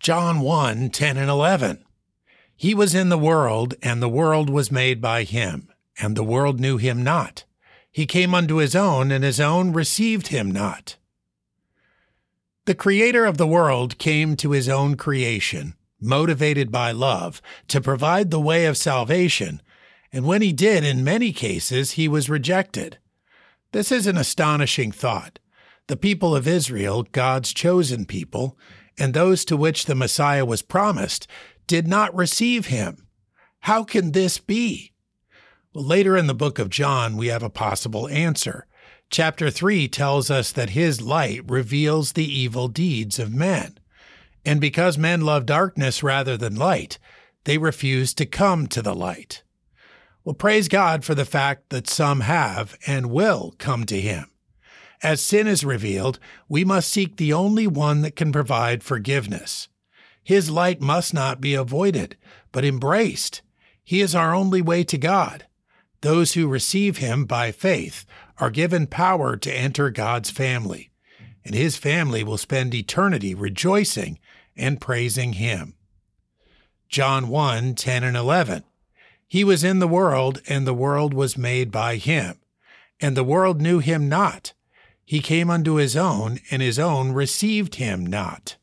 John 1 10 and 11. He was in the world, and the world was made by him, and the world knew him not. He came unto his own, and his own received him not. The Creator of the world came to his own creation, motivated by love, to provide the way of salvation, and when he did, in many cases, he was rejected. This is an astonishing thought. The people of Israel, God's chosen people, and those to which the Messiah was promised, did not receive him. How can this be? Well, later in the book of John, we have a possible answer. Chapter 3 tells us that his light reveals the evil deeds of men. And because men love darkness rather than light, they refuse to come to the light. Well, praise God for the fact that some have and will come to him. As sin is revealed, we must seek the only one that can provide forgiveness. His light must not be avoided, but embraced. He is our only way to God. Those who receive him by faith are given power to enter God's family, and his family will spend eternity rejoicing and praising him. John 1 10 and 11. He was in the world, and the world was made by him, and the world knew him not. He came unto his own, and his own received him not.